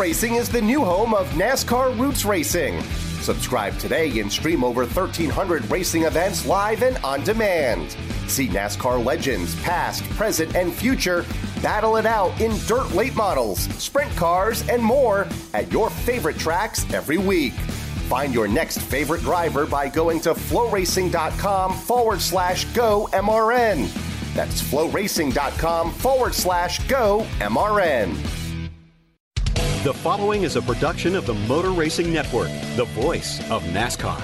FloRacing is the new home of NASCAR Roots Racing. Subscribe today and stream over 1,300 racing events live and on demand. See NASCAR legends, past, present, and future battle it out in dirt late models, sprint cars, and more at your favorite tracks every week. Find your next favorite driver by going to floracing.com forward slash go MRN. That's floracing.com forward slash go MRN. The following is a production of the Motor Racing Network, the voice of NASCAR.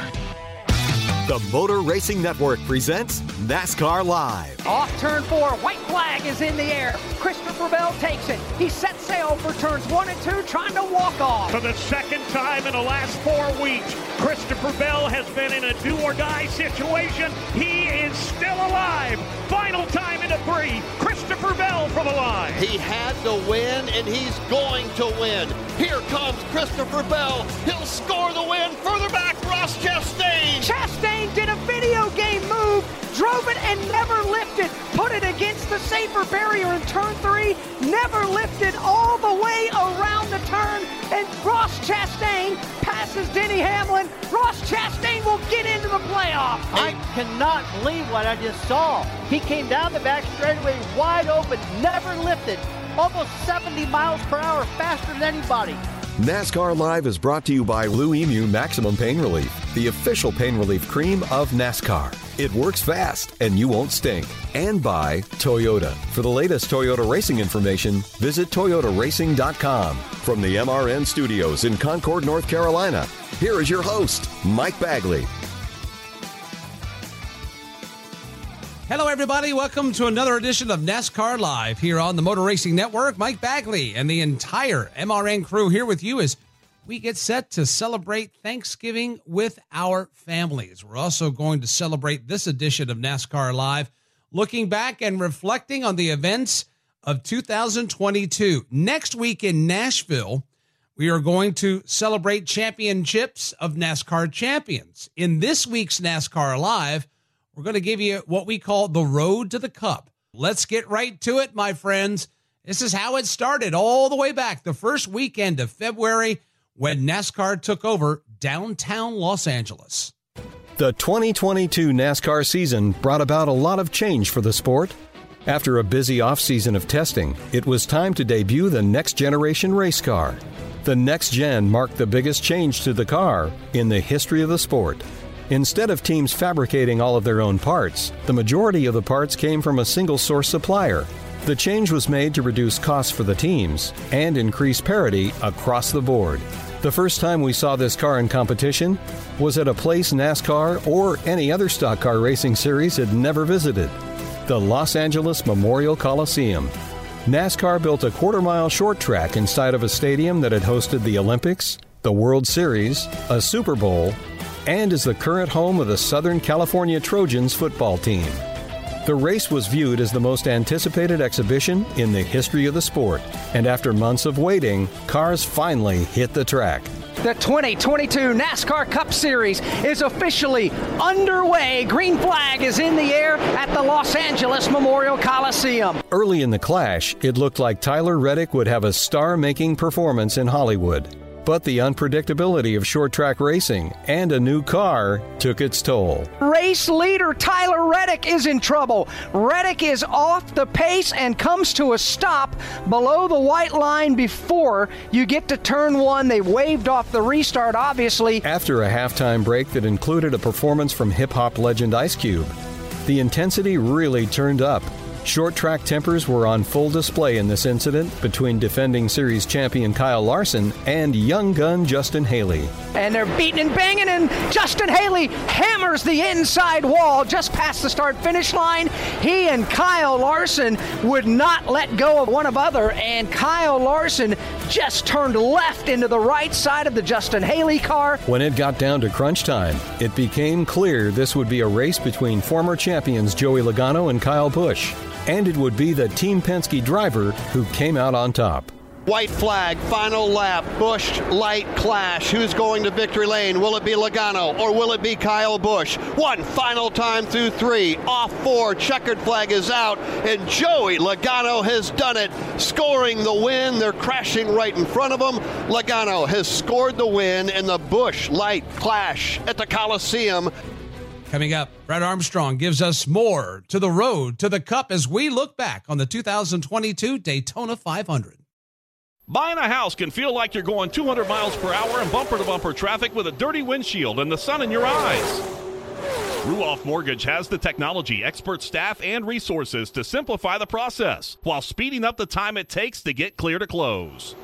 The Motor Racing Network presents NASCAR Live. Off turn four, white flag is in the air. Christopher Bell takes it. He sets sail for turns one and two, trying to walk off. For the second time in the last four weeks, Christopher Bell has been in a do or die situation. He is still alive. Final time in the three. Christopher Bell from the line. He had to win, and he's going to win. Here comes Christopher Bell. He'll score the win. Further back, Ross Chastain. Chastain did a video game move, drove it and never lifted. Put it against the safer barrier in turn three. Never lifted all the way around the turn. And Ross Chastain passes Denny Hamlin. Ross Chastain will get into the playoff. I cannot believe what I just saw. He came down the back straightaway wide open, never lifted, almost 70 miles per hour faster than anybody. NASCAR Live is brought to you by Blue Emu Maximum Pain Relief, the official pain relief cream of NASCAR. It works fast and you won't stink. And by Toyota. For the latest Toyota racing information, visit toyotaracing.com. From the MRN studios in Concord, North Carolina, here is your host, Mike Bagley. Hello, everybody. Welcome to another edition of NASCAR Live here on the Motor Racing Network. Mike Bagley and the entire MRN crew here with you as we get set to celebrate Thanksgiving with our families. We're also going to celebrate this edition of NASCAR Live, looking back and reflecting on the events of 2022. Next week in Nashville, we are going to celebrate championships of NASCAR champions. In this week's NASCAR Live, we're going to give you what we call the road to the cup. Let's get right to it, my friends. This is how it started all the way back the first weekend of February when NASCAR took over downtown Los Angeles. The 2022 NASCAR season brought about a lot of change for the sport. After a busy offseason of testing, it was time to debut the next generation race car. The next gen marked the biggest change to the car in the history of the sport. Instead of teams fabricating all of their own parts, the majority of the parts came from a single source supplier. The change was made to reduce costs for the teams and increase parity across the board. The first time we saw this car in competition was at a place NASCAR or any other stock car racing series had never visited the Los Angeles Memorial Coliseum. NASCAR built a quarter mile short track inside of a stadium that had hosted the Olympics, the World Series, a Super Bowl, and is the current home of the Southern California Trojans football team. The race was viewed as the most anticipated exhibition in the history of the sport, and after months of waiting, cars finally hit the track. The 2022 NASCAR Cup Series is officially underway. Green flag is in the air at the Los Angeles Memorial Coliseum. Early in the clash, it looked like Tyler Reddick would have a star making performance in Hollywood. But the unpredictability of short track racing and a new car took its toll. Race leader Tyler Reddick is in trouble. Reddick is off the pace and comes to a stop below the white line before you get to turn one. They waved off the restart, obviously. After a halftime break that included a performance from hip hop legend Ice Cube, the intensity really turned up Short track tempers were on full display in this incident between defending series champion Kyle Larson and young gun Justin Haley. And they're beating and banging, and Justin Haley hammers the inside wall just past the start finish line. He and Kyle Larson would not let go of one of other, and Kyle Larson just turned left into the right side of the Justin Haley car. When it got down to crunch time, it became clear this would be a race between former champions Joey Logano and Kyle Busch and it would be the Team Penske driver who came out on top. White flag, final lap, Busch Light clash. Who's going to victory lane? Will it be Logano or will it be Kyle Busch? One final time through three, off four, checkered flag is out, and Joey Logano has done it, scoring the win. They're crashing right in front of him. Logano has scored the win in the Busch Light clash at the Coliseum. Coming up, Brad Armstrong gives us more to the road to the cup as we look back on the 2022 Daytona 500. Buying a house can feel like you're going 200 miles per hour in bumper to bumper traffic with a dirty windshield and the sun in your eyes. Ruoff Mortgage has the technology, expert staff, and resources to simplify the process while speeding up the time it takes to get clear to close.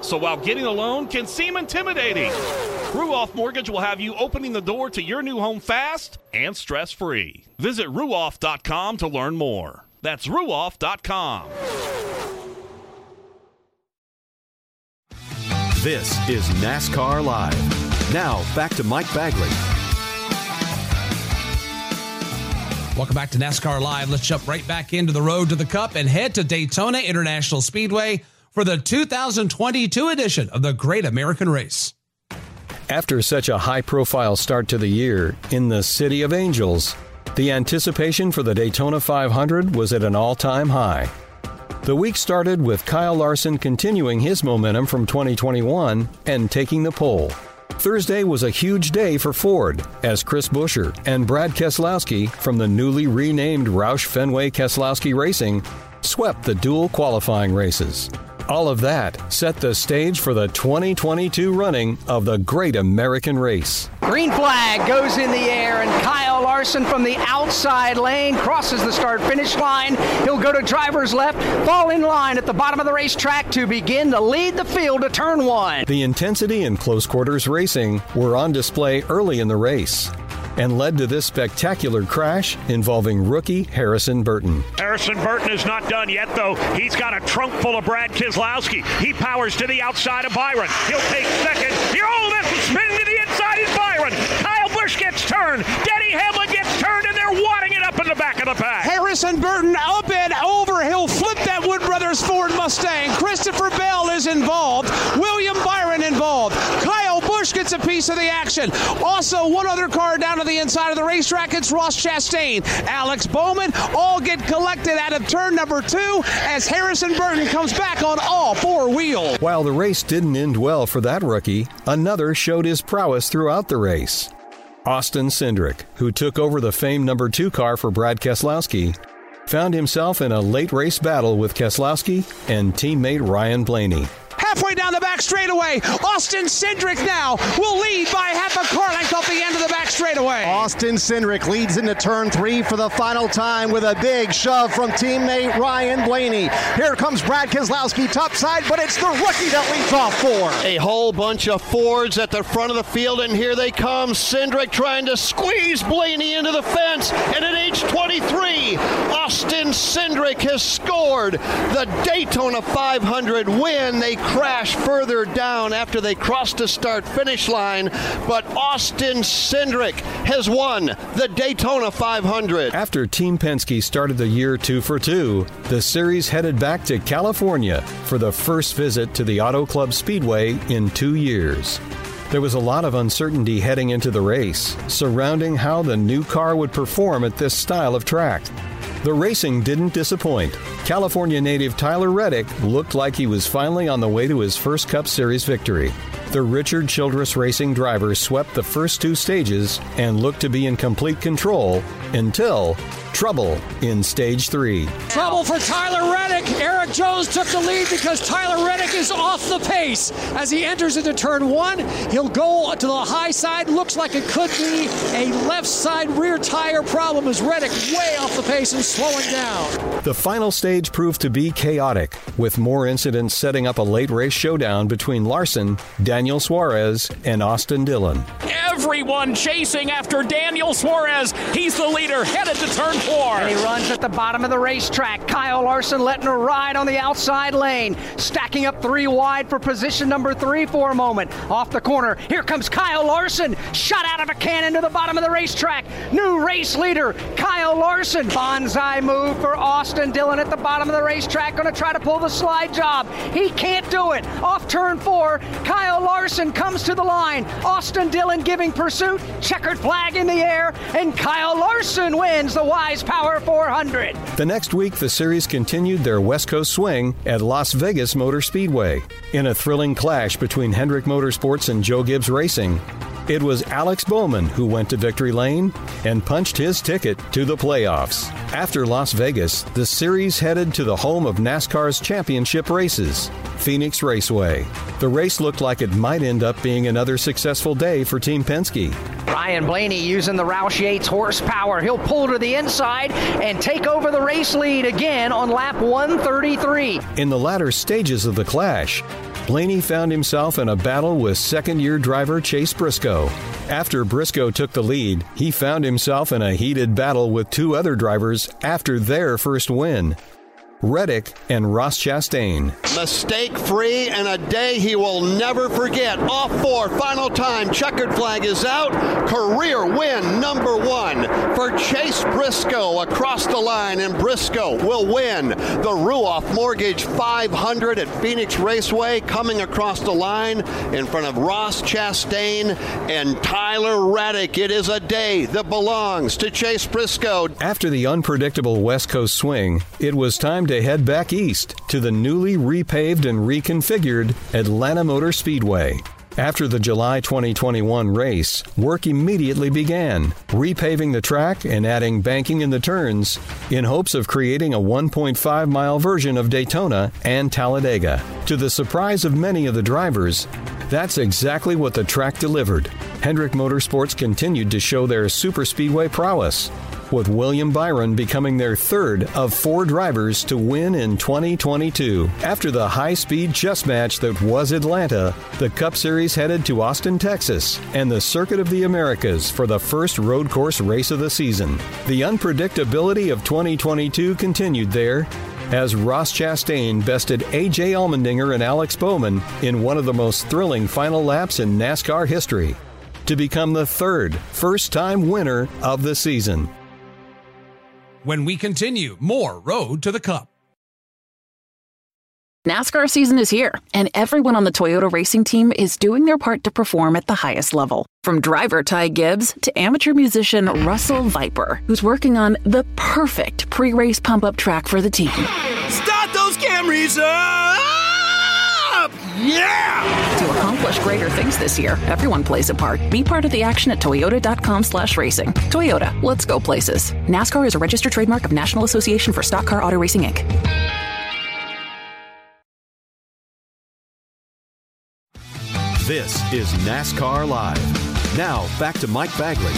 So while getting a loan can seem intimidating, Ruoff Mortgage will have you opening the door to your new home fast and stress free. Visit ruoff.com to learn more. That's ruoff.com. This is NASCAR Live. Now back to Mike Bagley. Welcome back to NASCAR Live. Let's jump right back into the road to the Cup and head to Daytona International Speedway for the 2022 edition of the Great American Race. After such a high profile start to the year in the City of Angels, the anticipation for the Daytona 500 was at an all time high. The week started with Kyle Larson continuing his momentum from 2021 and taking the pole. Thursday was a huge day for Ford as Chris Buescher and Brad Keselowski from the newly renamed Roush Fenway Keselowski Racing swept the dual qualifying races. All of that set the stage for the 2022 running of the Great American Race. Green flag goes in the air, and Kyle Larson from the outside lane crosses the start finish line. He'll go to driver's left, fall in line at the bottom of the racetrack to begin to lead the field to turn one. The intensity and close quarters racing were on display early in the race and led to this spectacular crash involving rookie Harrison Burton. Harrison Burton is not done yet, though. He's got a trunk full of Brad Keselowski. He powers to the outside of Byron. He'll take second. Here, oh, that's spinning to the inside is Byron. Kyle Busch gets turned. Denny Hamlin gets turned, and they're wadding it up in the back of the pack. Harrison Burton up and over. He'll flip that Wood Brothers Ford Mustang. Christopher Bell is involved. William Byron involved. Kyle Busch gets a piece of the action. Also, one other car down to the inside of the racetrack. It's Ross Chastain. Alex Bowman all get collected out of turn number two as Harrison Burton comes back on all four wheels. While the race didn't end well for that rookie, another showed his prowess throughout the race. Austin Cindric, who took over the famed number two car for Brad Keselowski, found himself in a late race battle with Keselowski and teammate Ryan Blaney halfway down the back straightaway. Austin Cindric now will lead by half a car length off the end of the back straightaway. Austin Cindric leads into turn three for the final time with a big shove from teammate Ryan Blaney. Here comes Brad Keselowski topside, but it's the rookie that leads off four. A whole bunch of Fords at the front of the field, and here they come. Cindric trying to squeeze Blaney into the fence, and at age 23, Austin Cindric has scored the Daytona 500 win. They crash further down after they crossed the start finish line, but Austin Cindric has won the Daytona 500. After Team Penske started the year two for two, the series headed back to California for the first visit to the Auto Club Speedway in two years. There was a lot of uncertainty heading into the race surrounding how the new car would perform at this style of track. The racing didn't disappoint. California native Tyler Reddick looked like he was finally on the way to his first Cup Series victory. The Richard Childress Racing driver swept the first two stages and looked to be in complete control until trouble in stage three. Trouble for Tyler Reddick. Erik Jones took the lead because Tyler Reddick is off the pace. As he enters into turn one, he'll go to the high side. Looks like it could be a left side rear tire problem as Reddick way off the pace and slowing down. The final stage proved to be chaotic, with more incidents setting up a late race showdown between Larson, Daniel Suarez, and Austin Dillon. Everyone chasing after Daniel Suarez. He's the leader, headed to turn And he runs at the bottom of the racetrack. Kyle Larson letting her ride on the outside lane, stacking up three wide for position number three for a moment. Off the corner, here comes Kyle Larson, shot out of a cannon to the bottom of the racetrack. New race leader, Kyle Larson. Banzai move for Austin Dillon at the bottom of the racetrack, going to try to pull the slide job. He can't do it. Off turn four, Kyle Larson comes to the line. Austin Dillon giving pursuit, checkered flag in the air, and Kyle Larson wins the Power 400. The next week, the series continued their West Coast swing at Las Vegas Motor Speedway. In a thrilling clash between Hendrick Motorsports and Joe Gibbs Racing, it was Alex Bowman who went to victory lane and punched his ticket to the playoffs. After Las Vegas, the series headed to the home of NASCAR's championship races, Phoenix Raceway. The race looked like it might end up being another successful day for Team Penske. Ryan Blaney using the Roush Yates horsepower. He'll pull to the inside and take over the race lead again on lap 133. In the latter stages of the clash, Blaney found himself in a battle with second year driver Chase Briscoe. After Briscoe took the lead, he found himself in a heated battle with two other drivers after their first win. Reddick and Ross Chastain. Mistake free and a day he will never forget. Off four, final time. Checkered flag is out. Career win number one for Chase Briscoe across the line, and Briscoe will win the Ruoff Mortgage 500 at Phoenix Raceway, coming across the line in front of Ross Chastain and Tyler Reddick. It is a day that belongs to Chase Briscoe. After the unpredictable West Coast swing, it was time to head back east to the newly repaved and reconfigured Atlanta Motor Speedway. After the July 2021 race, work immediately began, repaving the track and adding banking in the turns in hopes of creating a 1.5 mile version of Daytona and Talladega. To the surprise of many of the drivers, that's exactly what the track delivered. Hendrick Motorsports continued to show their superspeedway prowess, with William Byron becoming their third of four drivers to win in 2022. After the high speed chess match that was Atlanta, the Cup Series headed to Austin, Texas, and the Circuit of the Americas for the first road course race of the season. The unpredictability of 2022 continued there as Ross Chastain bested AJ Allmendinger and Alex Bowman in one of the most thrilling final laps in NASCAR history to become the third first time winner of the season. When we continue, more Road to the Cup. NASCAR season is here, and everyone on the Toyota racing team is doing their part to perform at the highest level. From driver Ty Gibbs to amateur musician Russell Viper, who's working on the perfect pre race pump up track for the team. Start those Camrys up! Yeah! To accomplish greater things this year, everyone plays a part. Be part of the action at toyota.com slash racing. Toyota, let's go places. NASCAR is a registered trademark of National Association for Stock Car Auto Racing, Inc. This is NASCAR Live. Now, back to Mike Bagley.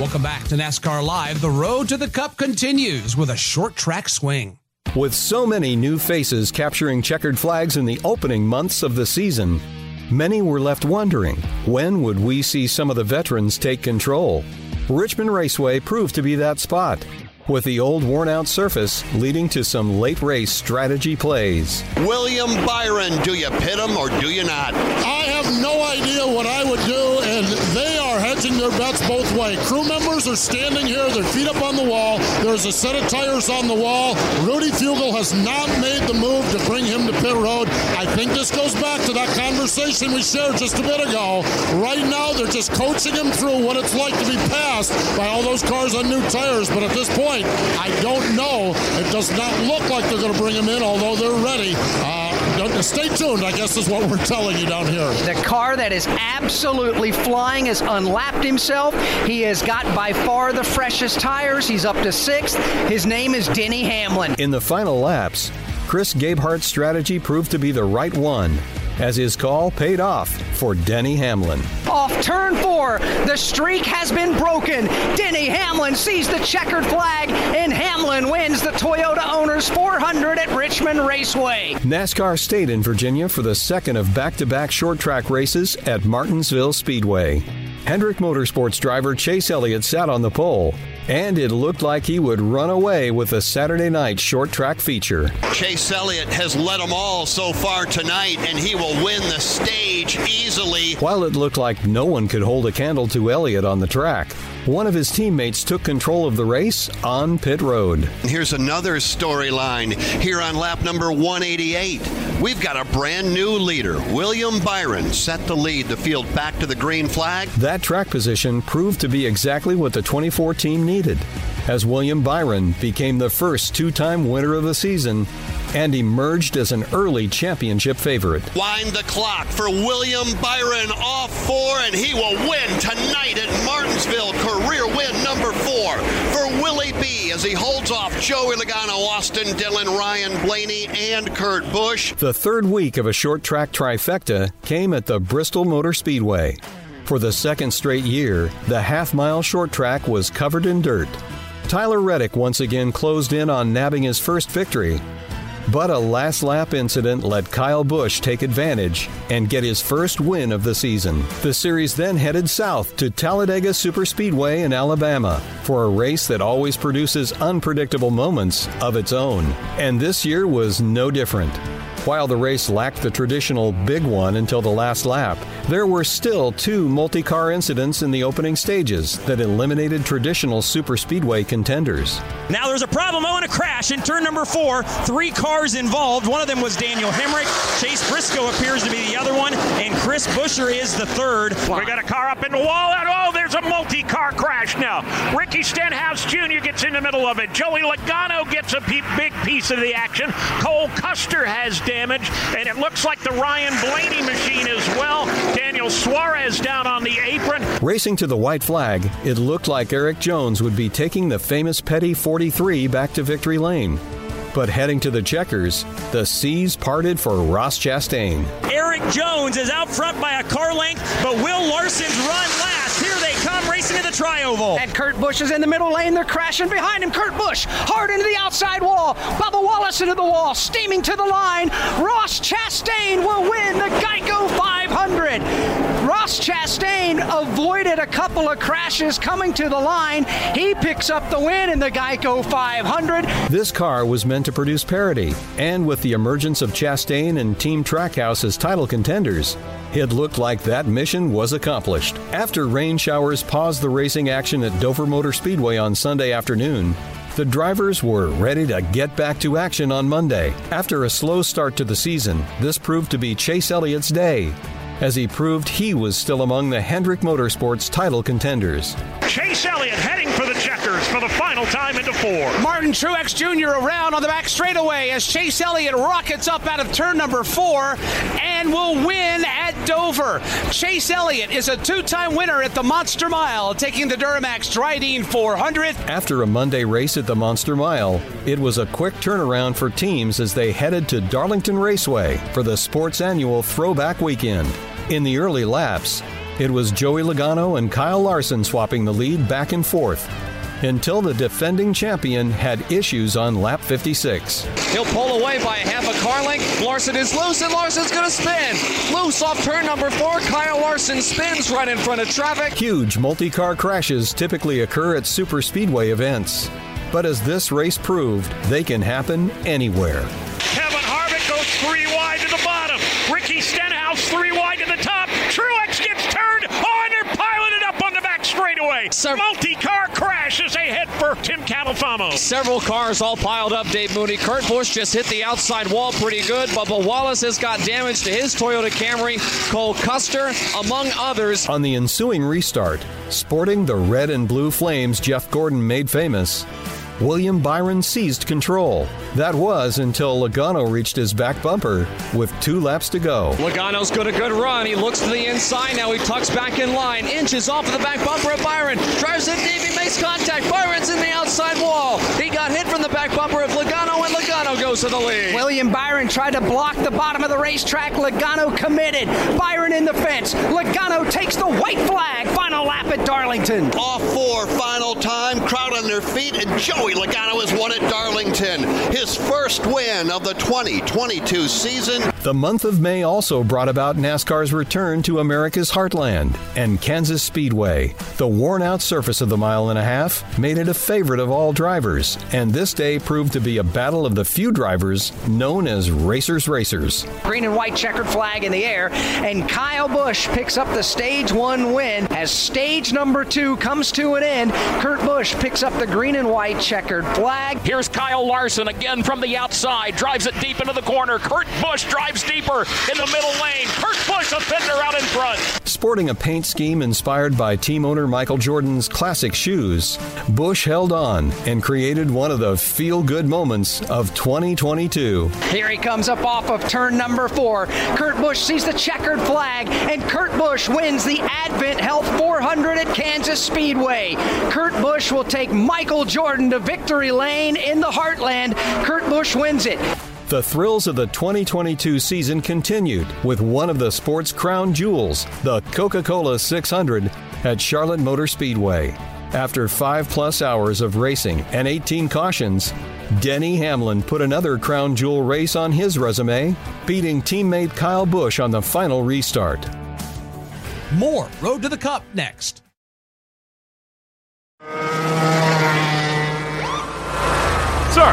Welcome back to NASCAR Live. The road to the Cup continues with a short track swing. With so many new faces capturing checkered flags in the opening months of the season, many were left wondering when would we see some of the veterans take control? Richmond Raceway proved to be that spot, with the old worn out surface leading to some late race strategy plays. William Byron, do you pit him or do you not? I have no idea bets both way. Crew members are standing here, their feet up on the wall. There's a set of tires on the wall. Rudy Fugle has not made the move to bring him to pit road. I think this goes back to that conversation we shared just a bit ago. Right now, they're just coaching him through what it's like to be passed by all those cars on new tires. But at this point, I don't know. It does not look like they're going to bring him in, although they're ready. Uh, stay tuned, I guess, is what we're telling you down here. The car that is absolutely flying has unlapped himself. He has got by far the freshest tires. He's up to sixth. His name is Denny Hamlin. In the final laps, Chris Gabehart's strategy proved to be the right one as his call paid off for Denny Hamlin. Off turn four, the streak has been broken. Denny Hamlin sees the checkered flag, and Hamlin wins the Toyota Owners 400 at Richmond Raceway. NASCAR stayed in Virginia for the second of back to back short track races at Martinsville Speedway. Hendrick Motorsports driver Chase Elliott sat on the pole, and it looked like he would run away with the Saturday night short track feature. Chase Elliott has led them all so far tonight, and he will win the stage easily. While it looked like no one could hold a candle to Elliott on the track, one of his teammates took control of the race on pit road. Here's another storyline here on lap number 188. We've got a brand new leader. William Byron set the lead the field back to the green flag. That track position proved to be exactly what the 24 team needed, as William Byron became the first two time winner of the season and emerged as an early championship favorite. Wind the clock for William Byron off four, and he will win tonight at Martinsville. Career win number four for Willie B as he holds off Joey Logano, Austin Dillon, Ryan Blaney, and Kurt Busch. The third week of a short track trifecta came at the Bristol Motor Speedway. For the second straight year, the half mile short track was covered in dirt. Tyler Reddick once again closed in on nabbing his first victory, but a last lap incident let Kyle Busch take advantage and get his first win of the season. The series then headed south to Talladega Superspeedway in Alabama for a race that always produces unpredictable moments of its own. And this year was no different. While the race lacked the traditional big one until the last lap, there were still two multi car incidents in the opening stages that eliminated traditional superspeedway contenders. Now there's a problem. Oh, and a crash in turn number four. Three cars involved. One of them was Daniel Hemric. Chase Briscoe appears to be the other one, and Chris Buescher is the third. We got a car up in the wall, and oh, there's a multi car crash now. Ricky Stenhouse Jr. gets in the middle of it. Joey Logano gets a big piece of the action. Cole Custer has damage, and it looks like the Ryan Blaney machine as well. Daniel Suarez down on the apron. Racing to the white flag, it looked like Erik Jones would be taking the famous Petty 43 back to victory lane. But heading to the checkers, the seas parted for Ross Chastain. Erik Jones is out front by a car length, but Will Larson's run last. Come racing to the tri-oval. And Kurt Busch is in the middle lane. They're crashing behind him. Kurt Busch hard into the outside wall. Bubba Wallace into the wall, steaming to the line. Ross Chastain will win the Geico 500. Ross Chastain avoided a couple of crashes coming to the line. He picks up the win in the Geico 500. This car was meant to produce parity, and with the emergence of Chastain and Team Trackhouse as title contenders, it looked like that mission was accomplished. After rain showers paused the racing action at Dover Motor Speedway on Sunday afternoon, the drivers were ready to get back to action on Monday. After a slow start to the season, this proved to be Chase Elliott's day, as he proved he was still among the Hendrick Motorsports title contenders. Chase Elliott heading for the checkers for the final time into four. Martin Truex Jr. around on the back straightaway as Chase Elliott rockets up out of turn number four and will win at Dover. Chase Elliott is a two time winner at the Monster Mile, taking the Duramax Drydene 400. After a Monday race at the Monster Mile, it was a quick turnaround for teams as they headed to Darlington Raceway for the Sports Annual Throwback Weekend. In the early laps, it was Joey Logano and Kyle Larson swapping the lead back and forth until the defending champion had issues on lap 56. He'll pull away by half a car length. Larson is loose, and Larson's going to spin. Loose off turn number four. Kyle Larson spins right in front of traffic. Huge multi car crashes typically occur at super speedway events. But as this race proved, they can happen anywhere. Kevin Harvick goes three wide to the bottom. Ricky Stenhouse three wide to the top. Truex gets turned. Oh, and they're piling it up on the back straight. Multi-car crash as they head for Tim Catalfamo. Several cars all piled up, Dave Mooney. Kurt Busch just hit the outside wall pretty good. Bubba Wallace has got damage to his Toyota Camry. Cole Custer, among others. On the ensuing restart, sporting the red and blue flames Jeff Gordon made famous, William Byron seized control. That was until Logano reached his back bumper with two laps to go. Logano's got a good run. He looks to the inside now. He tucks back in line, inches off of the back bumper of Byron. Drives in deep. He makes contact. Byron's in the outside wall. He got hit from the back bumper of Logano, and Logano goes to the lead. William Byron tried to block the bottom of the racetrack. Logano committed. Byron in the fence. Logano takes the white flag. Final lap at Darlington. Off four, final time. Crowd on their feet, and Joey Logano has won at Darlington. His first win of the 2022 season. The month of May also brought about NASCAR's return to America's heartland and Kansas Speedway. The worn out surface of the mile and a half made it a favorite of all drivers, and this day proved to be a battle of the few drivers known as Racers Racers. Green and white checkered flag in the air, and Kyle Busch picks up the stage one win as stage number two comes to an end. Kurt Busch picks up the green and white checkered flag. Here's Kyle Larson again from the outside, drives it deep into the corner. Kurt Busch drives deeper in the middle lane. Kurt Busch, a fender out in front. Sporting a paint scheme inspired by team owner Michael Jordan's classic shoes, Busch held on and created one of the feel good moments of 2022. Here he comes up off of turn number four. Kurt Busch sees the checkered flag, and Kurt Busch wins the Advent Health 400 at Kansas Speedway. Kurt Busch will take Michael Jordan to victory lane in the Heartland. Kurt Busch wins it. The thrills of the 2022 season continued with one of the sport's crown jewels, the Coca Cola 600 at Charlotte Motor Speedway. After five plus hours of racing and 18 cautions, Denny Hamlin put another crown jewel race on his resume, beating teammate Kyle Busch on the final restart. More Road to the Cup next. Sir,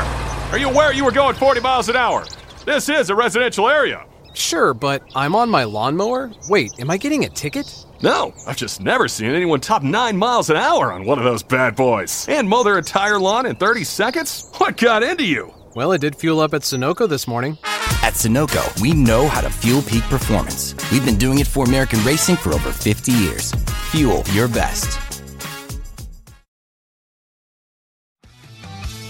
are you aware you were going 40 miles an hour? This is a residential area. Sure, but I'm on my lawnmower? Wait, am I getting a ticket? No, I've just never seen anyone top 9 miles an hour on one of those bad boys. And mow their entire lawn in 30 seconds? What got into you? Well, I did fuel up at Sunoco this morning. At Sunoco, we know how to fuel peak performance. We've been doing it for American racing for over 50 years. Fuel your best.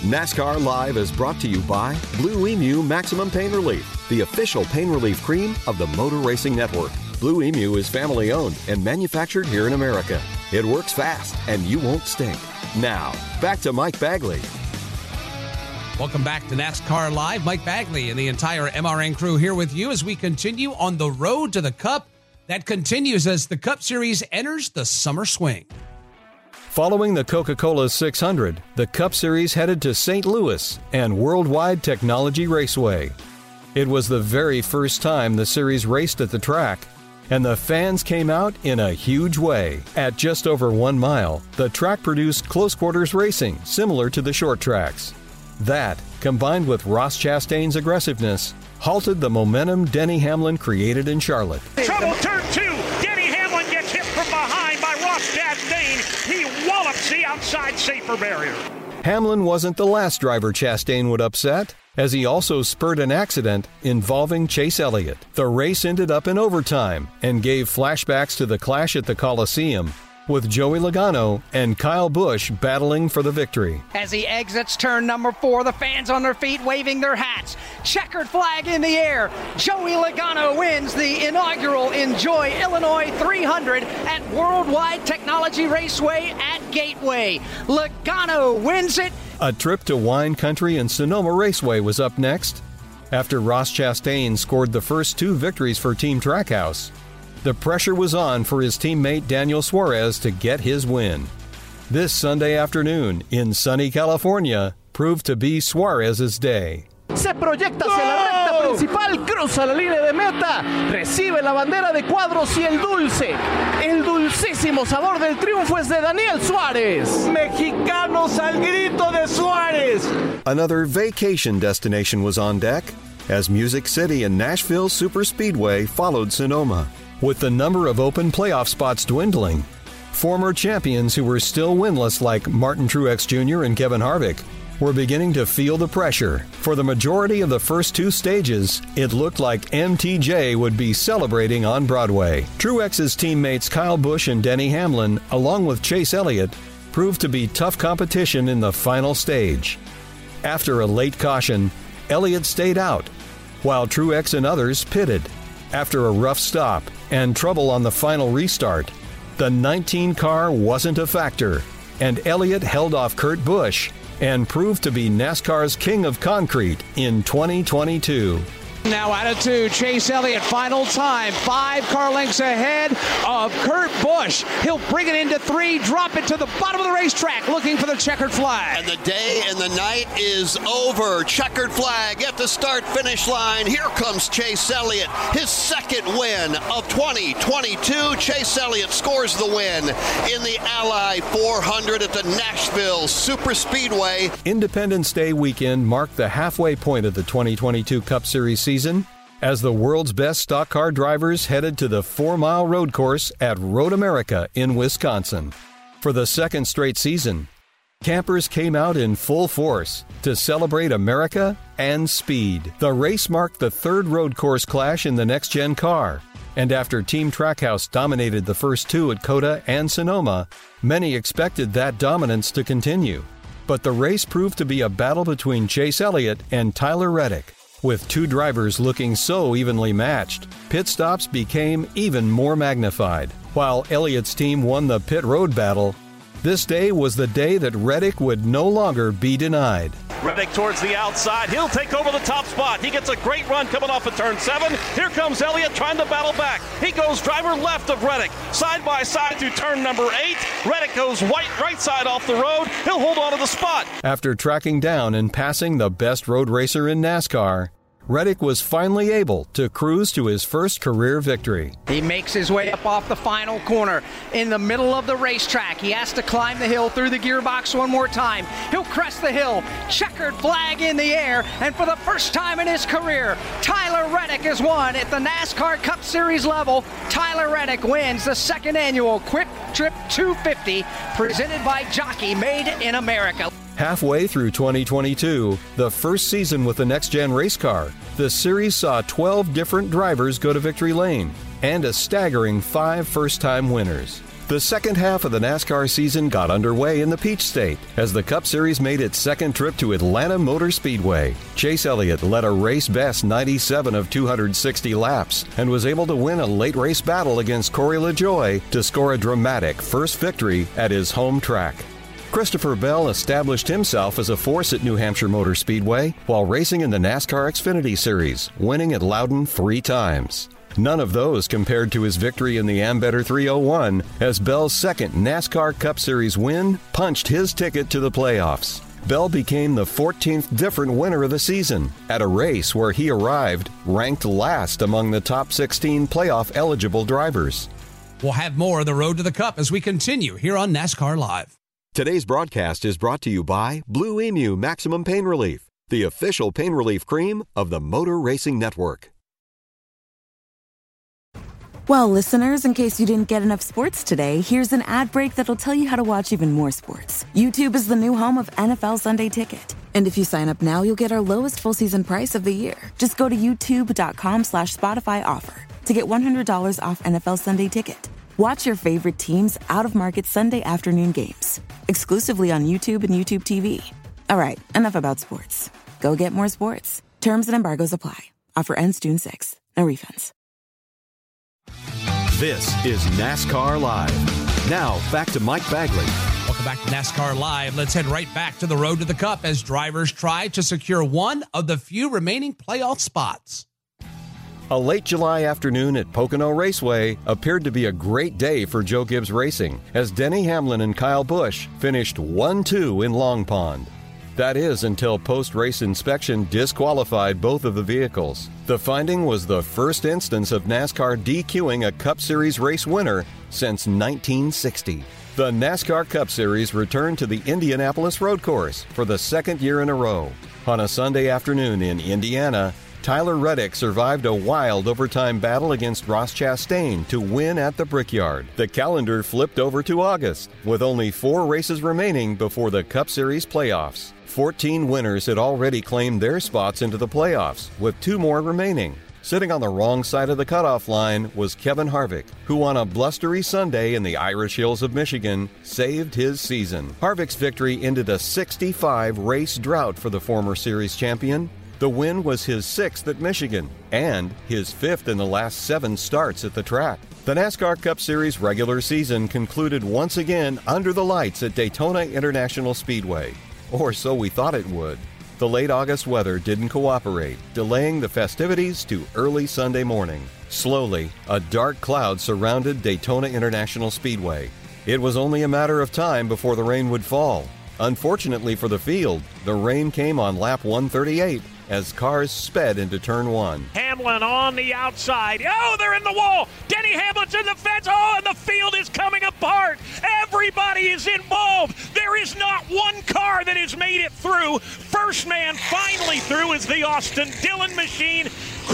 NASCAR Live is brought to you by Blue Emu Maximum Pain Relief, the official pain relief cream of the Motor Racing Network. Blue Emu is family owned and manufactured here in America. It works fast and you won't stink. Now, back to Mike Bagley. Welcome back to NASCAR Live. Mike Bagley and the entire MRN crew here with you as we continue on the road to the Cup. That continues as the Cup Series enters the summer swing. Following the Coca Cola 600, the Cup Series headed to St. Louis and Worldwide Technology Raceway. It was the very first time the series raced at the track, and the fans came out in a huge way. At just over one mile, the track produced close quarters racing similar to the short tracks. That, combined with Ross Chastain's aggressiveness, halted the momentum Denny Hamlin created in Charlotte. Trouble turn two. Denny Hamlin gets hit from behind by Ross Chastain. He wallops the outside safer barrier. Hamlin wasn't the last driver Chastain would upset, as he also spurred an accident involving Chase Elliott. The race ended up in overtime and gave flashbacks to the clash at the Coliseum, with Joey Logano and Kyle Busch battling for the victory. As he exits turn number four, the fans on their feet waving their hats. Checkered flag in the air. Joey Logano wins the inaugural Enjoy Illinois 300 at Worldwide Technology Raceway at Gateway. Logano wins it. A trip to wine country and Sonoma Raceway was up next. After Ross Chastain scored the first two victories for Team Trackhouse, the pressure was on for his teammate Daniel Suarez to get his win. This Sunday afternoon in sunny California proved to be Suarez's day. Se proyecta hacia la recta principal, cruza la línea de meta, recibe la bandera de cuadros y el dulce, el dulcísimo sabor del triunfo es de Daniel Suárez. Mexicanos al grito de Suárez. Another vacation destination was on deck as Music City and Nashville Super Speedway followed Sonoma. With the number of open playoff spots dwindling, Former champions who were still winless, like Martin Truex Jr. and Kevin Harvick, were beginning to feel the pressure. For the majority of the first two stages, it looked like MTJ would be celebrating on Broadway. Truex's teammates Kyle Busch and Denny Hamlin, along with Chase Elliott, proved to be tough competition in the final stage. After a late caution, Elliott stayed out, while Truex and others pitted. After a rough stop and trouble on the final restart, the 19 car wasn't a factor, and Elliott held off Kurt Busch and proved to be NASCAR's king of concrete in 2022. Now out of two, Chase Elliott, final time, five car lengths ahead of Kurt Busch. He'll bring it into three, drop it to the bottom of the racetrack, looking for the checkered flag. And the day and the night is over. Checkered flag at the start finish line. Here comes Chase Elliott, his second win of 2022. Chase Elliott scores the win in the Ally 400 at the Nashville Super Speedway. Independence Day weekend marked the halfway point of the 2022 Cup Series season season as the world's best stock car drivers headed to the four mile road course at Road America in Wisconsin. For the second straight season, campers came out in full force to celebrate America and speed. The race marked the third road course clash in the next gen car. And after Team Trackhouse dominated the first two at COTA and Sonoma, many expected that dominance to continue. But the race proved to be a battle between Chase Elliott and Tyler Reddick. With two drivers looking so evenly matched, pit stops became even more magnified. While Elliott's team won the pit road battle, this day was the day that Reddick would no longer be denied. Reddick towards the outside. He'll take over the top spot. He gets a great run coming off of turn seven. Here comes Elliott trying to battle back. He goes driver left of Reddick, side by side to turn number eight. Reddick goes white right side off the road. He'll hold on to the spot. After tracking down and passing the best road racer in NASCAR, Reddick was finally able to cruise to his first career victory. He makes his way up off the final corner in the middle of the racetrack. He has to climb the hill through the gearbox one more time. He'll crest the hill, checkered flag in the air, and for the first time in his career, Tyler Reddick has won at the NASCAR Cup Series level. Tyler Reddick wins the second annual Kwik Trip 250 presented by Jockey Made in America. Halfway through 2022, the first season with the next gen race car, the series saw 12 different drivers go to victory lane and a staggering five first time winners. The second half of the NASCAR season got underway in the Peach State as the Cup Series made its second trip to Atlanta Motor Speedway. Chase Elliott led a race best 97 of 260 laps and was able to win a late race battle against Corey LaJoie to score a dramatic first victory at his home track. Christopher Bell established himself as a force at New Hampshire Motor Speedway while racing in the NASCAR Xfinity Series, winning at Loudon three times. None of those compared to his victory in the Ambetter 301 as Bell's second NASCAR Cup Series win punched his ticket to the playoffs. Bell became the 14th different winner of the season at a race where he arrived ranked last among the top 16 playoff eligible drivers. We'll have more of the road to the cup as we continue here on NASCAR Live. Today's broadcast is brought to you by Blue Emu Maximum Pain Relief, the official pain relief cream of the Motor Racing Network. Well, listeners, in case you didn't get enough sports today, here's an ad break that'll tell you how to watch even more sports. YouTube is the new home of NFL Sunday Ticket. And if you sign up now, you'll get our lowest full season price of the year. Just go to youtube.com slash Spotify offer to get $100 off NFL Sunday Ticket. Watch your favorite teams' out of market Sunday afternoon games exclusively on YouTube and YouTube TV. All right, enough about sports. Go get more sports. Terms and embargoes apply. Offer ends June 6th. No refunds. This is NASCAR Live. Now, back to Mike Bagley. Welcome back to NASCAR Live. Let's head right back to the road to the Cup as drivers try to secure one of the few remaining playoff spots. A late July afternoon at Pocono Raceway appeared to be a great day for Joe Gibbs Racing as Denny Hamlin and Kyle Busch finished 1 2 in Long Pond. That is until post race inspection disqualified both of the vehicles. The finding was the first instance of NASCAR DQing a Cup Series race winner since 1960. The NASCAR Cup Series returned to the Indianapolis Road Course for the second year in a row. On a Sunday afternoon in Indiana, Tyler Reddick survived a wild overtime battle against Ross Chastain to win at the Brickyard. The calendar flipped over to August, with only four races remaining before the Cup Series playoffs. 14 winners had already claimed their spots into the playoffs, with two more remaining. Sitting on the wrong side of the cutoff line was Kevin Harvick, who on a blustery Sunday in the Irish Hills of Michigan saved his season. Harvick's victory ended a 65 race drought for the former series champion. The win was his sixth at Michigan and his fifth in the last seven starts at the track. The NASCAR Cup Series regular season concluded once again under the lights at Daytona International Speedway. Or so we thought it would. The late August weather didn't cooperate, delaying the festivities to early Sunday morning. Slowly, a dark cloud surrounded Daytona International Speedway. It was only a matter of time before the rain would fall. Unfortunately for the field, the rain came on lap 138 as cars sped into turn one. Hamlin on the outside. Oh, they're in the wall. Denny Hamlin's in the fence. Oh, and the field is coming apart. Everybody is involved. There is not one car that has made it through. First man finally through is the Austin Dillon machine.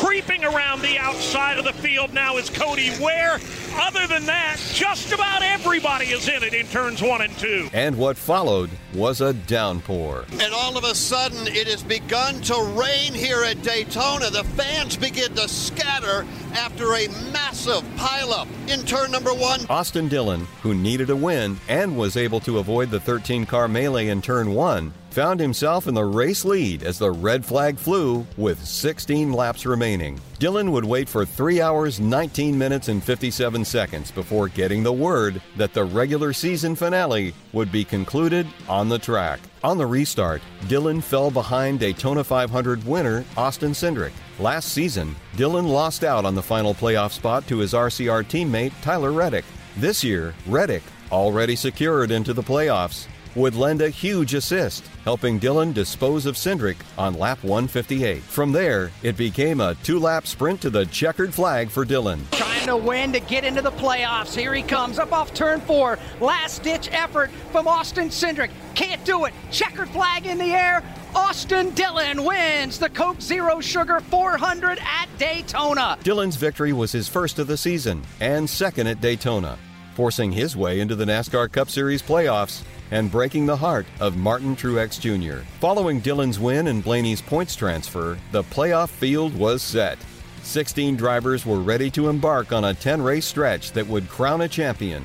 Creeping around the outside of the field now is Cody Ware. Other than that, just about everybody is in it in turns one and two. And what followed was a downpour. And all of a sudden, it has begun to rain here at Daytona. The fans begin to scatter after a massive pileup in turn number one. Austin Dillon, who needed a win and was able to avoid the 13 car melee in turn one, found himself in the race lead as the red flag flew with 16 laps remaining. Dillon would wait for 3 hours, 19 minutes, and 57 seconds before getting the word that the regular season finale would be concluded on the track. On the restart, Dillon fell behind Daytona 500 winner Austin Cindric. Last season, Dillon lost out on the final playoff spot to his RCR teammate Tyler Reddick. This year, Reddick, already secured into the playoffs, would lend a huge assist, helping Dillon dispose of Cindric on lap 158. From there, it became a two lap sprint to the checkered flag for Dillon. Trying to win to get into the playoffs. Here he comes up off turn four. Last ditch effort from Austin Cindric. Can't do it. Checkered flag in the air. Austin Dillon wins the Coke Zero Sugar 400 at Daytona. Dillon's victory was his first of the season and second at Daytona, forcing his way into the NASCAR Cup Series playoffs and breaking the heart of Martin Truex Jr. Following Dillon's win and Blaney's points transfer, the playoff field was set. 16 drivers were ready to embark on a 10 race stretch that would crown a champion.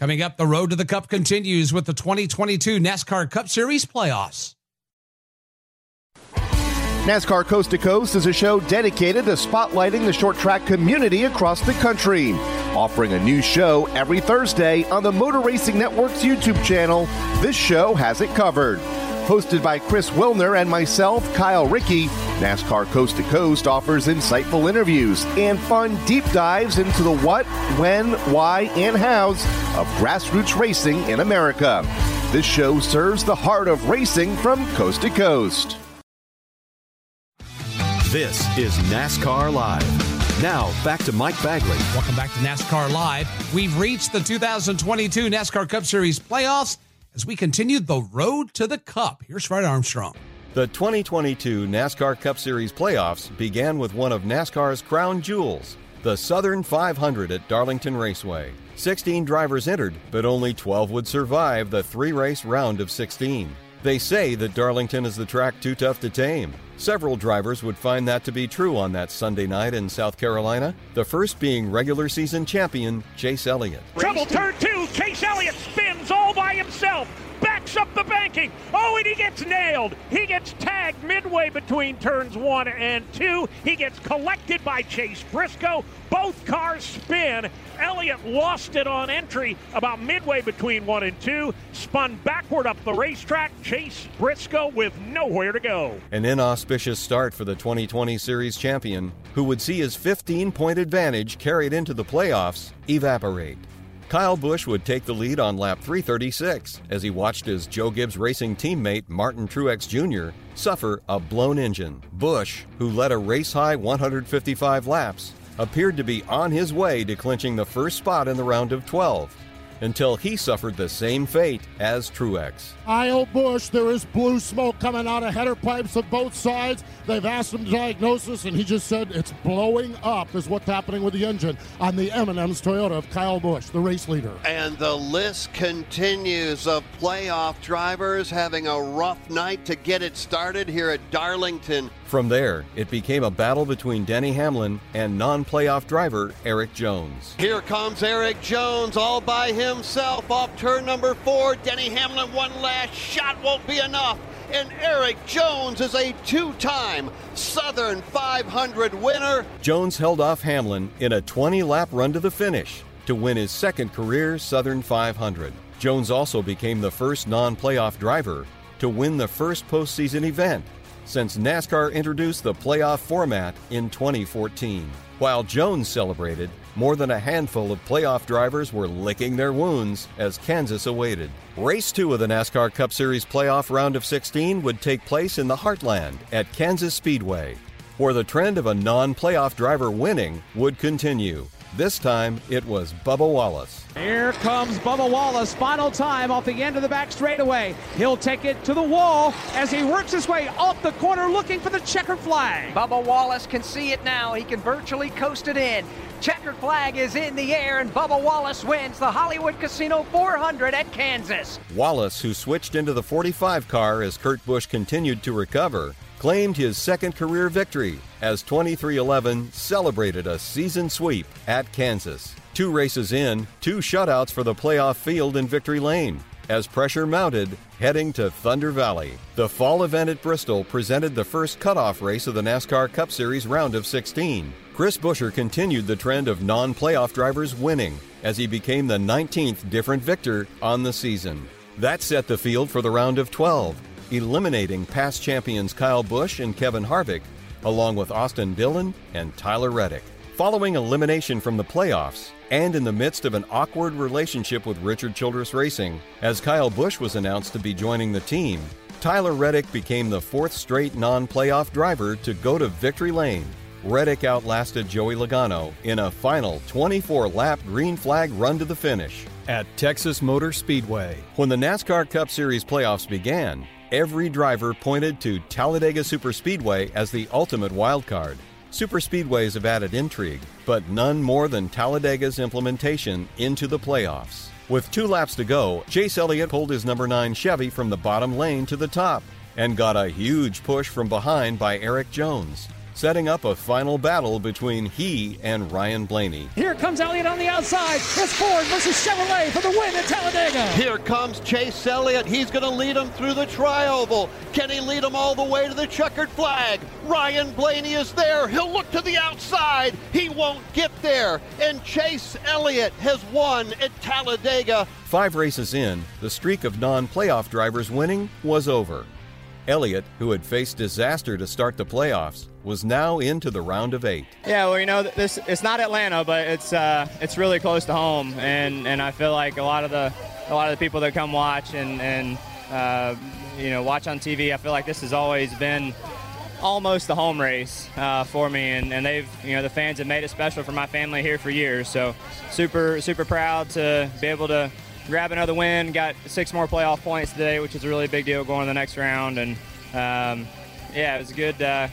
Coming up, the road to the Cup continues with the 2022 NASCAR Cup Series playoffs. NASCAR Coast to Coast is a show dedicated to spotlighting the short track community across the country. Offering a new show every Thursday on the Motor Racing Network's YouTube channel, this show has it covered. Hosted by Chris Wilner and myself, Kyle Rickey, NASCAR Coast to Coast offers insightful interviews and fun deep dives into the what, when, why, and hows of grassroots racing in America. This show serves the heart of racing from coast to coast. This is NASCAR Live. Now, back to Mike Bagley. Welcome back to NASCAR Live. We've reached the 2022 NASCAR Cup Series playoffs as we continue the road to the Cup. Here's Fred Armstrong. The 2022 NASCAR Cup Series playoffs began with one of NASCAR's crown jewels, the Southern 500 at Darlington Raceway. 16 drivers entered, but only 12 would survive the three race round of 16. They say that Darlington is the track too tough to tame. Several drivers would find that to be true on that Sunday night in South Carolina, the first being regular season champion Chase Elliott. Trouble turn two. Chase Elliott spins all by himself. Backs up the banking. Oh, and he gets nailed. He gets tagged midway between turns one and two. He gets collected by Chase Briscoe. Both cars spin. Elliott lost it on entry about midway between one and two. Spun backward up the racetrack. Chase Briscoe with nowhere to go. An inauspicious start for the 2020 Series champion, who would see his 15 point advantage carried into the playoffs evaporate. Kyle Busch would take the lead on lap 336 as he watched his Joe Gibbs Racing teammate Martin Truex Jr. suffer a blown engine. Busch, who led a race high 155 laps, appeared to be on his way to clinching the first spot in the round of 12 until he suffered the same fate as Truex. Kyle oh, Busch, there is blue smoke coming out of header pipes of both sides. They've asked him diagnosis, and he just said it's blowing up, is what's happening with the engine on the M&M's Toyota of Kyle Busch, the race leader. And the list continues of playoff drivers having a rough night to get it started here at Darlington. From there, it became a battle between Denny Hamlin and non playoff driver Erik Jones. Here comes Erik Jones all by himself off turn number four. Denny Hamlin, one last shot won't be enough. And Erik Jones is a two time Southern 500 winner. Jones held off Hamlin in a 20 lap run to the finish to win his second career Southern 500. Jones also became the first non playoff driver to win the first postseason event since NASCAR introduced the playoff format in 2014. While Jones celebrated, more than a handful of playoff drivers were licking their wounds as Kansas awaited. Race 2 of the NASCAR Cup Series playoff round of 16 would take place in the Heartland at Kansas Speedway, where the trend of a non playoff driver winning would continue. This time it was Bubba Wallace. Here comes Bubba Wallace, final time off the end of the back straightaway. He'll take it to the wall as he works his way off the corner looking for the checkered flag. Bubba Wallace can see it now. He can virtually coast it in. Checkered flag is in the air, and Bubba Wallace wins the Hollywood Casino 400 at Kansas. Wallace, who switched into the 45 car as Kurt Busch continued to recover, claimed his second career victory as 2311 celebrated a season sweep at Kansas. Two races in, two shutouts for the playoff field in Victory Lane. As pressure mounted, heading to Thunder Valley. The fall event at Bristol presented the first cutoff race of the NASCAR Cup Series round of 16. Chris Buescher continued the trend of non playoff drivers winning as he became the 19th different victor on the season. That set the field for the round of 12, eliminating past champions Kyle Busch and Kevin Harvick, along with Austin Dillon and Tyler Reddick. Following elimination from the playoffs, and in the midst of an awkward relationship with Richard Childress Racing, as Kyle Busch was announced to be joining the team, Tyler Reddick became the fourth straight non playoff driver to go to victory lane. Reddick outlasted Joey Logano in a final 24 lap green flag run to the finish at Texas Motor Speedway. When the NASCAR Cup Series playoffs began, every driver pointed to Talladega Superspeedway as the ultimate wild card. Superspeedways have added intrigue, but none more than Talladega's implementation into the playoffs. With two laps to go, Chase Elliott pulled his number 9 Chevy from the bottom lane to the top and got a huge push from behind by Erik Jones setting up a final battle between he and Ryan Blaney. Here comes Elliott on the outside. It's Ford versus Chevrolet for the win at Talladega. Here comes Chase Elliott. He's going to lead him through the trioval. Can he lead him all the way to the checkered flag? Ryan Blaney is there. He'll look to the outside. He won't get there. And Chase Elliott has won at Talladega. Five races in, the streak of non playoff drivers winning was over. Elliott, who had faced disaster to start the playoffs, was now into the round of eight. Yeah, well, you know, this it's not Atlanta, but it's uh, it's really close to home, and, and I feel like a lot of the a lot of the people that come watch and and uh, you know watch on TV, I feel like this has always been almost the home race uh, for me, and, and they've you know the fans have made it special for my family here for years. So super super proud to be able to grab another win. Got six more playoff points today, which is a really big deal going to the next round, and um, yeah, it was a good. Uh,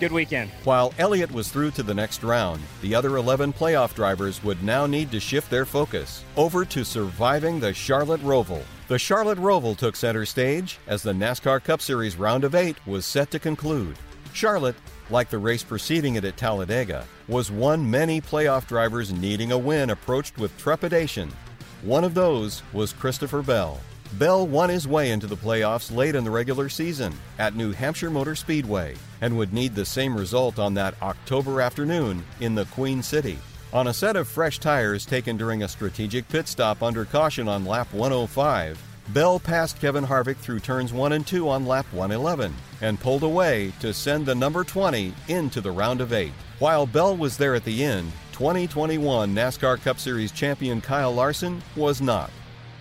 good weekend. While Elliott was through to the next round, the other 11 playoff drivers would now need to shift their focus over to surviving the Charlotte Roval. The Charlotte Roval took center stage as the NASCAR Cup Series round of eight was set to conclude. Charlotte, like the race preceding it at Talladega, was one many playoff drivers needing a win approached with trepidation. One of those was Christopher Bell. Bell won his way into the playoffs late in the regular season at New Hampshire Motor Speedway and would need the same result on that October afternoon in the Queen City. On a set of fresh tires taken during a strategic pit stop under caution on lap 105, Bell passed Kevin Harvick through turns 1 and 2 on lap 111 and pulled away to send the number 20 into the round of 8. While Bell was there at the end, 2021 NASCAR Cup Series champion Kyle Larson was not.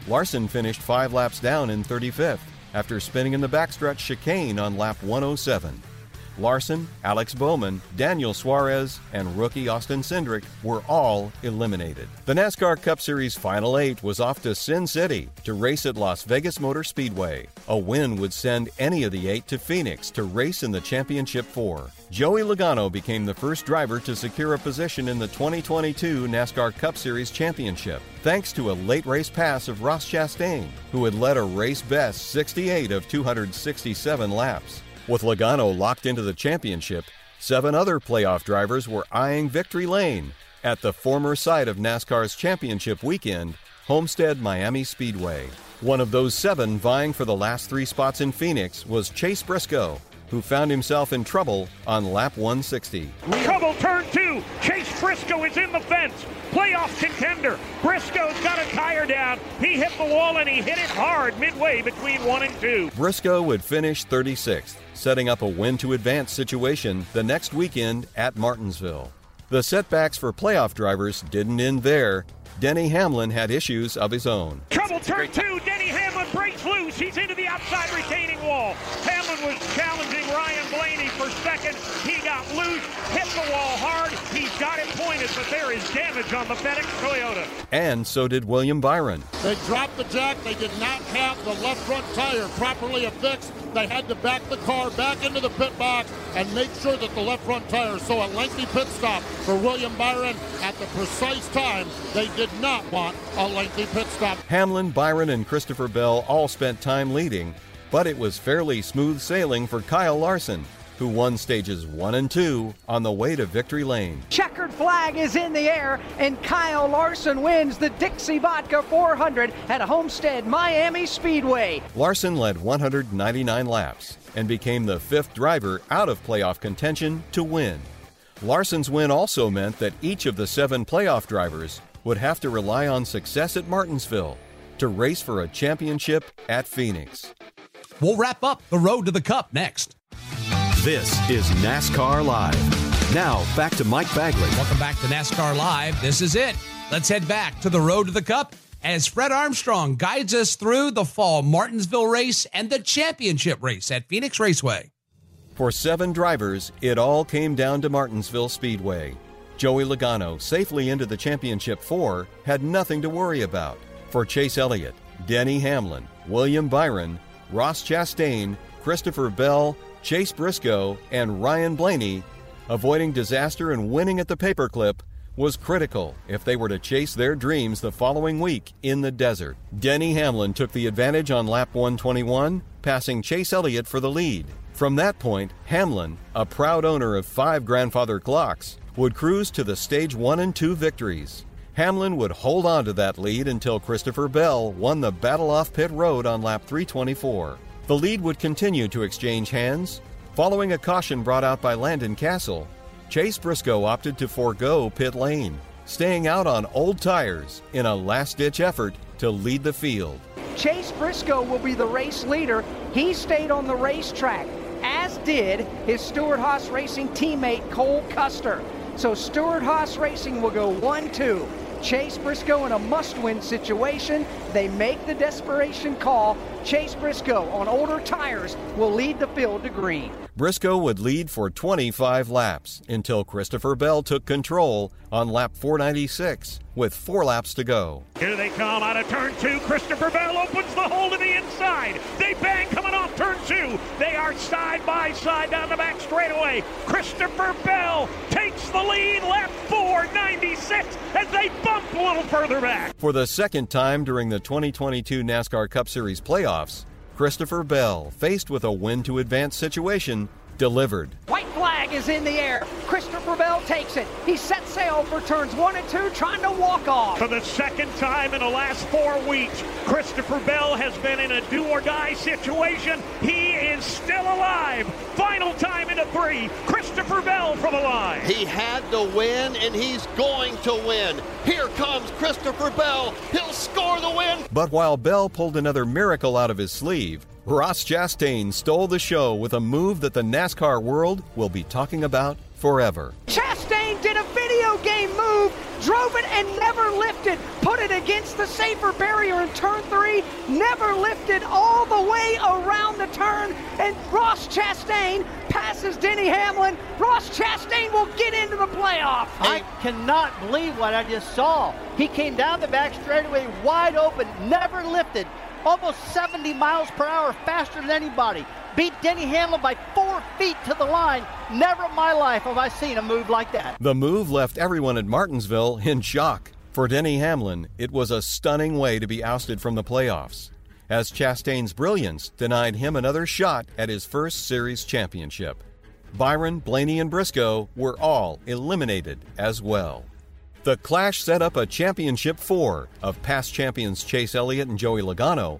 Larson finished five laps down in 35th after spinning in the backstretch chicane on lap 107. Larson, Alex Bowman, Daniel Suarez, and rookie Austin Cindric were all eliminated. The NASCAR Cup Series Final Eight was off to Sin City to race at Las Vegas Motor Speedway. A win would send any of the eight to Phoenix to race in the Championship Four. Joey Logano became the first driver to secure a position in the 2022 NASCAR Cup Series Championship, thanks to a late race pass of Ross Chastain, who had led a race best 68 of 267 laps. With Logano locked into the championship, seven other playoff drivers were eyeing victory lane at the former site of NASCAR's championship weekend, Homestead Miami Speedway. One of those seven vying for the last three spots in Phoenix was Chase Briscoe, who found himself in trouble on lap 160. Trouble turn two. Chase Briscoe is in the fence. Playoff contender. Briscoe's got a tire down. He hit the wall and he hit it hard midway between one and two. Briscoe would finish 36th, setting up a win to advance situation the next weekend at Martinsville. The setbacks for playoff drivers didn't end there. Denny Hamlin had issues of his own. Trouble turn two. Denny Hamlin breaks loose. He's into the outside retaining wall. Hamlin was challenging for second. He got loose, hit the wall hard. He's got it pointed, but there is damage on the FedEx Toyota. And so did William Byron. They dropped the jack. They did not have the left front tire properly affixed. They had to back the car back into the pit box and make sure that the left front tire. So a lengthy pit stop for William Byron at the precise time they did not want a lengthy pit stop. Hamlin, Byron, and Christopher Bell all spent time leading, but it was fairly smooth sailing for Kyle Larson, who won stages one and two on the way to victory lane. Checkered flag is in the air, and Kyle Larson wins the Dixie Vodka 400 at Homestead Miami Speedway. Larson led 199 laps and became the fifth driver out of playoff contention to win. Larson's win also meant that each of the seven playoff drivers would have to rely on success at Martinsville to race for a championship at Phoenix. We'll wrap up the road to the Cup next. This is NASCAR Live. Now, back to Mike Bagley. Welcome back to NASCAR Live. This is it. Let's head back to the road to the Cup as Fred Armstrong guides us through the fall Martinsville race and the championship race at Phoenix Raceway. For seven drivers, it all came down to Martinsville Speedway. Joey Logano, safely into the championship four, had nothing to worry about. For Chase Elliott, Denny Hamlin, William Byron, Ross Chastain, Christopher Bell, Chase Briscoe, and Ryan Blaney, avoiding disaster and winning at the paperclip was critical if they were to chase their dreams the following week in the desert. Denny Hamlin took the advantage on lap 121, passing Chase Elliott for the lead. From that point, Hamlin, a proud owner of five grandfather clocks, would cruise to the stage 1 and 2 victories. Hamlin would hold on to that lead until Christopher Bell won the battle off pit road on lap 324. The lead would continue to exchange hands. Following a caution brought out by Landon Cassill, Chase Briscoe opted to forego pit lane, staying out on old tires in a last ditch effort to lead the field. Chase Briscoe will be the race leader. He stayed on the racetrack, as did his Stewart Haas Racing teammate Cole Custer. So Stewart Haas Racing will go 1 2. Chase Briscoe in a must win situation. They make the desperation call. Chase Briscoe on older tires will lead the field to green. Briscoe would lead for 25 laps until Christopher Bell took control on lap 496 with four laps to go. Here they come out of turn two. Christopher Bell opens the hole to the inside. They bang coming off turn two. They are side by side down the back straightaway. Christopher Bell takes the lead, lap 496 as they bump a little further back. For the second time during the 2022 NASCAR Cup Series playoffs, Christopher Bell, faced with a win to advance situation, delivered. White flag is in the air. Christopher Bell takes it. He sets sail for turns one and two, trying to walk off. For the second time in the last four weeks, Christopher Bell has been in a do or die situation. He is still alive. Final time into three. Christopher Bell from the line. He had to win, and he's going to win. Here comes Christopher Bell. He'll score the win. But while Bell pulled another miracle out of his sleeve, Ross Chastain stole the show with a move that the NASCAR world will be talking about forever. Chastain did a video game move, drove it and never lifted, put it against the safer barrier in turn three, never lifted all the way around the turn, and Ross Chastain passes Denny Hamlin. Ross Chastain will get into the playoff. I cannot believe what I just saw. He came down the back straightaway wide open, never lifted, almost 70 miles per hour faster than anybody. Beat Denny Hamlin by four feet to the line. Never in my life have I seen a move like that. The move left everyone at Martinsville in shock. For Denny Hamlin, it was a stunning way to be ousted from the playoffs, as Chastain's brilliance denied him another shot at his first series championship. Byron, Blaney, and Briscoe were all eliminated as well. The clash set up a championship four of past champions Chase Elliott and Joey Logano,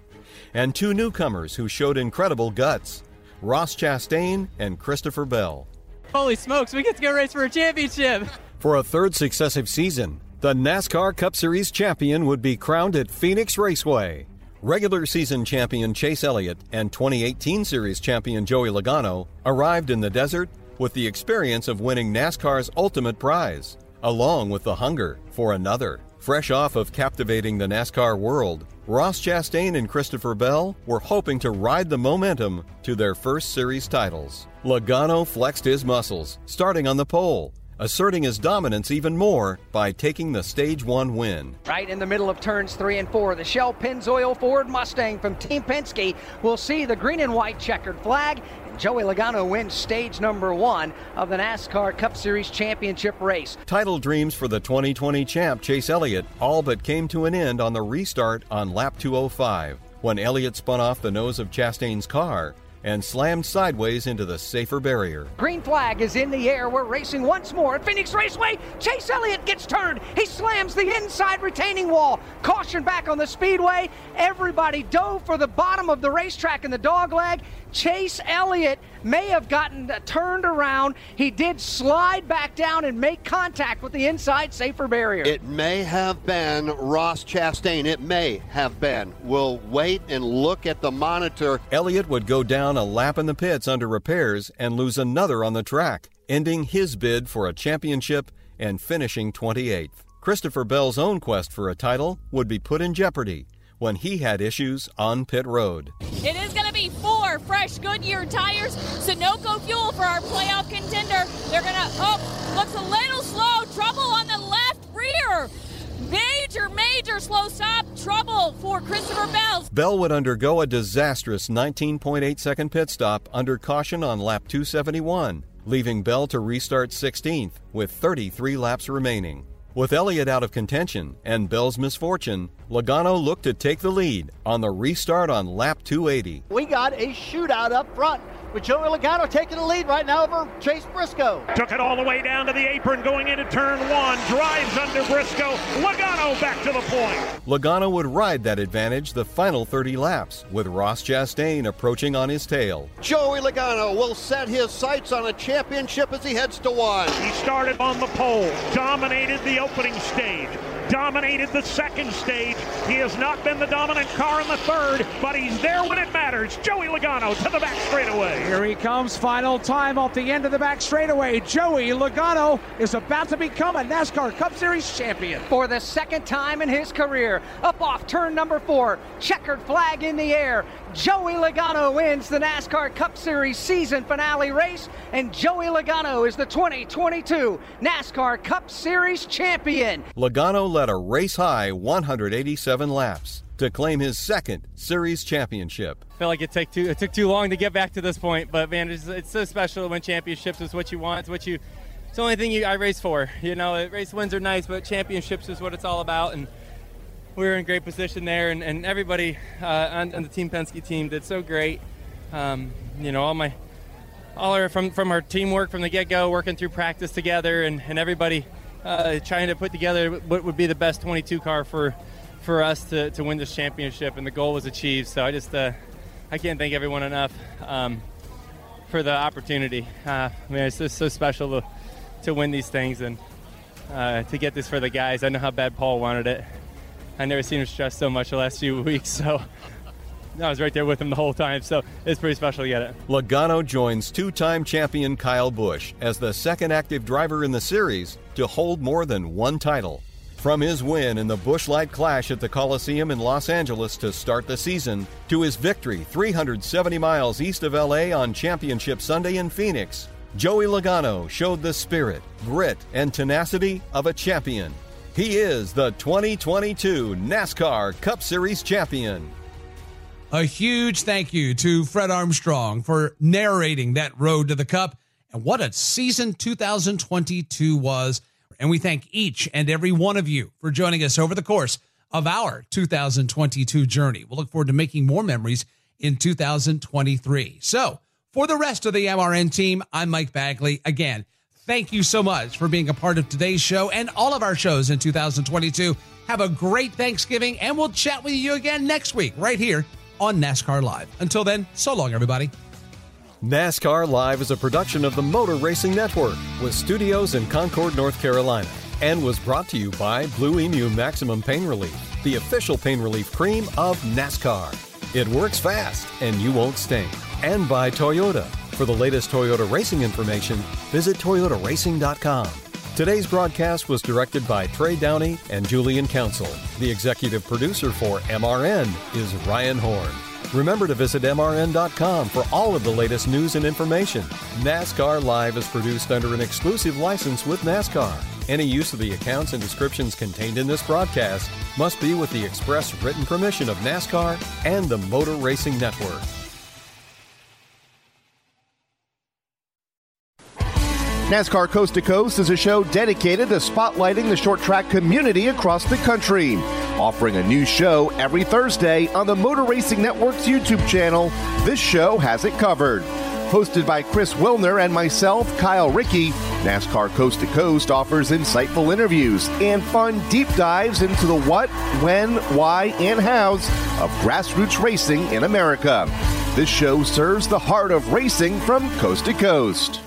and two newcomers who showed incredible guts Ross Chastain and Christopher Bell. Holy smokes, we get to go race for a championship! For a third successive season, the NASCAR Cup Series champion would be crowned at Phoenix Raceway. Regular season champion Chase Elliott and 2018 Series champion Joey Logano arrived in the desert with the experience of winning NASCAR's ultimate prize, along with the hunger for another. Fresh off of captivating the NASCAR world, Ross Chastain and Christopher Bell were hoping to ride the momentum to their first series titles. Logano flexed his muscles, starting on the pole, asserting his dominance even more by taking the stage one win. Right in the middle of turns three and four, the Shell Pennzoil Ford Mustang from Team Penske will see the green and white checkered flag. And Joey Logano wins stage number one of the NASCAR Cup Series Championship race. Title dreams for the 2020 champ Chase Elliott all but came to an end on the restart on lap 205 when Elliott spun off the nose of Chastain's car and slammed sideways into the safer barrier. Green flag is in the air. We're racing once more at Phoenix Raceway. Chase Elliott gets turned. He slams the inside retaining wall. Caution back on the speedway. Everybody dove for the bottom of the racetrack in the dog leg. Chase Elliott may have gotten turned around. He did slide back down and make contact with the inside safer barrier. It may have been Ross Chastain. It may have been. We'll wait and look at the monitor. Elliott would go down a lap in the pits under repairs and lose another on the track, ending his bid for a championship and finishing 28th. Christopher Bell's own quest for a title would be put in jeopardy when he had issues on pit road. It is be fresh Goodyear tires, Sunoco fuel for our playoff contender. They're going to, oh, looks a little slow. Trouble on the left rear. Major, major slow stop trouble for Christopher Bell. Bell would undergo a disastrous 19.8 second pit stop under caution on lap 271, leaving Bell to restart 16th with 33 laps remaining. With Elliott out of contention and Bell's misfortune, Logano looked to take the lead on the restart on lap 280. We got a shootout up front with Joey Logano taking the lead right now over Chase Briscoe. Took it all the way down to the apron going into turn one. Drives under Briscoe. Logano back to the point. Logano would ride that advantage the final 30 laps, with Ross Chastain approaching on his tail. Joey Logano will set his sights on a championship as he heads to one. He started on the pole, dominated the opening stage, dominated the second stage. He has not been the dominant car in the third, but he's there when it matters. Joey Logano to the back straightaway. Here he comes, final time off the end of the back straightaway. Joey Logano is about to become a NASCAR Cup Series champion. For the second time in his career, up off turn number four, checkered flag in the air. Joey Logano wins the NASCAR Cup Series season finale race, and Joey Logano is the 2022 NASCAR Cup Series champion. Logano led a race high 187 laps to claim his second series championship. I feel like it took too it took too long to get back to this point, but man, it's, it's so special to win championships. It's what you want. It's what you. It's the only thing you, I race for. You know, race wins are nice, but championships is what it's all about. And we were in great position there, and, and everybody uh, on, on, the Team Penske team did so great. Um, you know, all my all our from from our teamwork from the get-go, working through practice together, and, and everybody uh, trying to put together what would be the best 22 car for for us to, to win this championship, and the goal was achieved. So I just uh, I can't thank everyone enough um, for the opportunity. Uh, I mean, it's just so special to, to win these things and uh, to get this for the guys. I know how bad Paul wanted it. I never seen him stressed so much the last few weeks, so I was right there with him the whole time. So it's pretty special to get it. Logano joins two-time champion Kyle Busch as the second active driver in the series to hold more than one title. From his win in the Busch Light Clash at the Coliseum in Los Angeles to start the season, to his victory 370 miles east of LA on Championship Sunday in Phoenix, Joey Logano showed the spirit, grit, and tenacity of a champion. He is the 2022 NASCAR Cup Series champion. A huge thank you to Fred Armstrong for narrating that road to the Cup and what a season 2022 was. And we thank each and every one of you for joining us over the course of our 2022 journey. We'll look forward to making more memories in 2023. So, for the rest of the MRN team, I'm Mike Bagley. Again, thank you so much for being a part of today's show and all of our shows in 2022. Have a great Thanksgiving, and we'll chat with you again next week, right here on NASCAR Live. Until then, so long, everybody. NASCAR Live is a production of the Motor Racing Network with studios in Concord, North Carolina, and was brought to you by Blue Emu Maximum Pain Relief, the official pain relief cream of NASCAR. It works fast and you won't stink. And by Toyota. For the latest Toyota racing information, visit toyotaracing.com. Today's broadcast was directed by Trey Downey and Julian Council. The executive producer for MRN is Ryan Horn. Remember to visit MRN.com for all of the latest news and information. NASCAR Live is produced under an exclusive license with NASCAR. Any use of the accounts and descriptions contained in this broadcast must be with the express written permission of NASCAR and the Motor Racing Network. NASCAR Coast to Coast is a show dedicated to spotlighting the short track community across the country. Offering a new show every Thursday on the Motor Racing Network's YouTube channel, this show has it covered. Hosted by Chris Wilner and myself, Kyle Rickey, NASCAR Coast to Coast offers insightful interviews and fun deep dives into the what, when, why, and hows of grassroots racing in America. This show serves the heart of racing from coast to coast.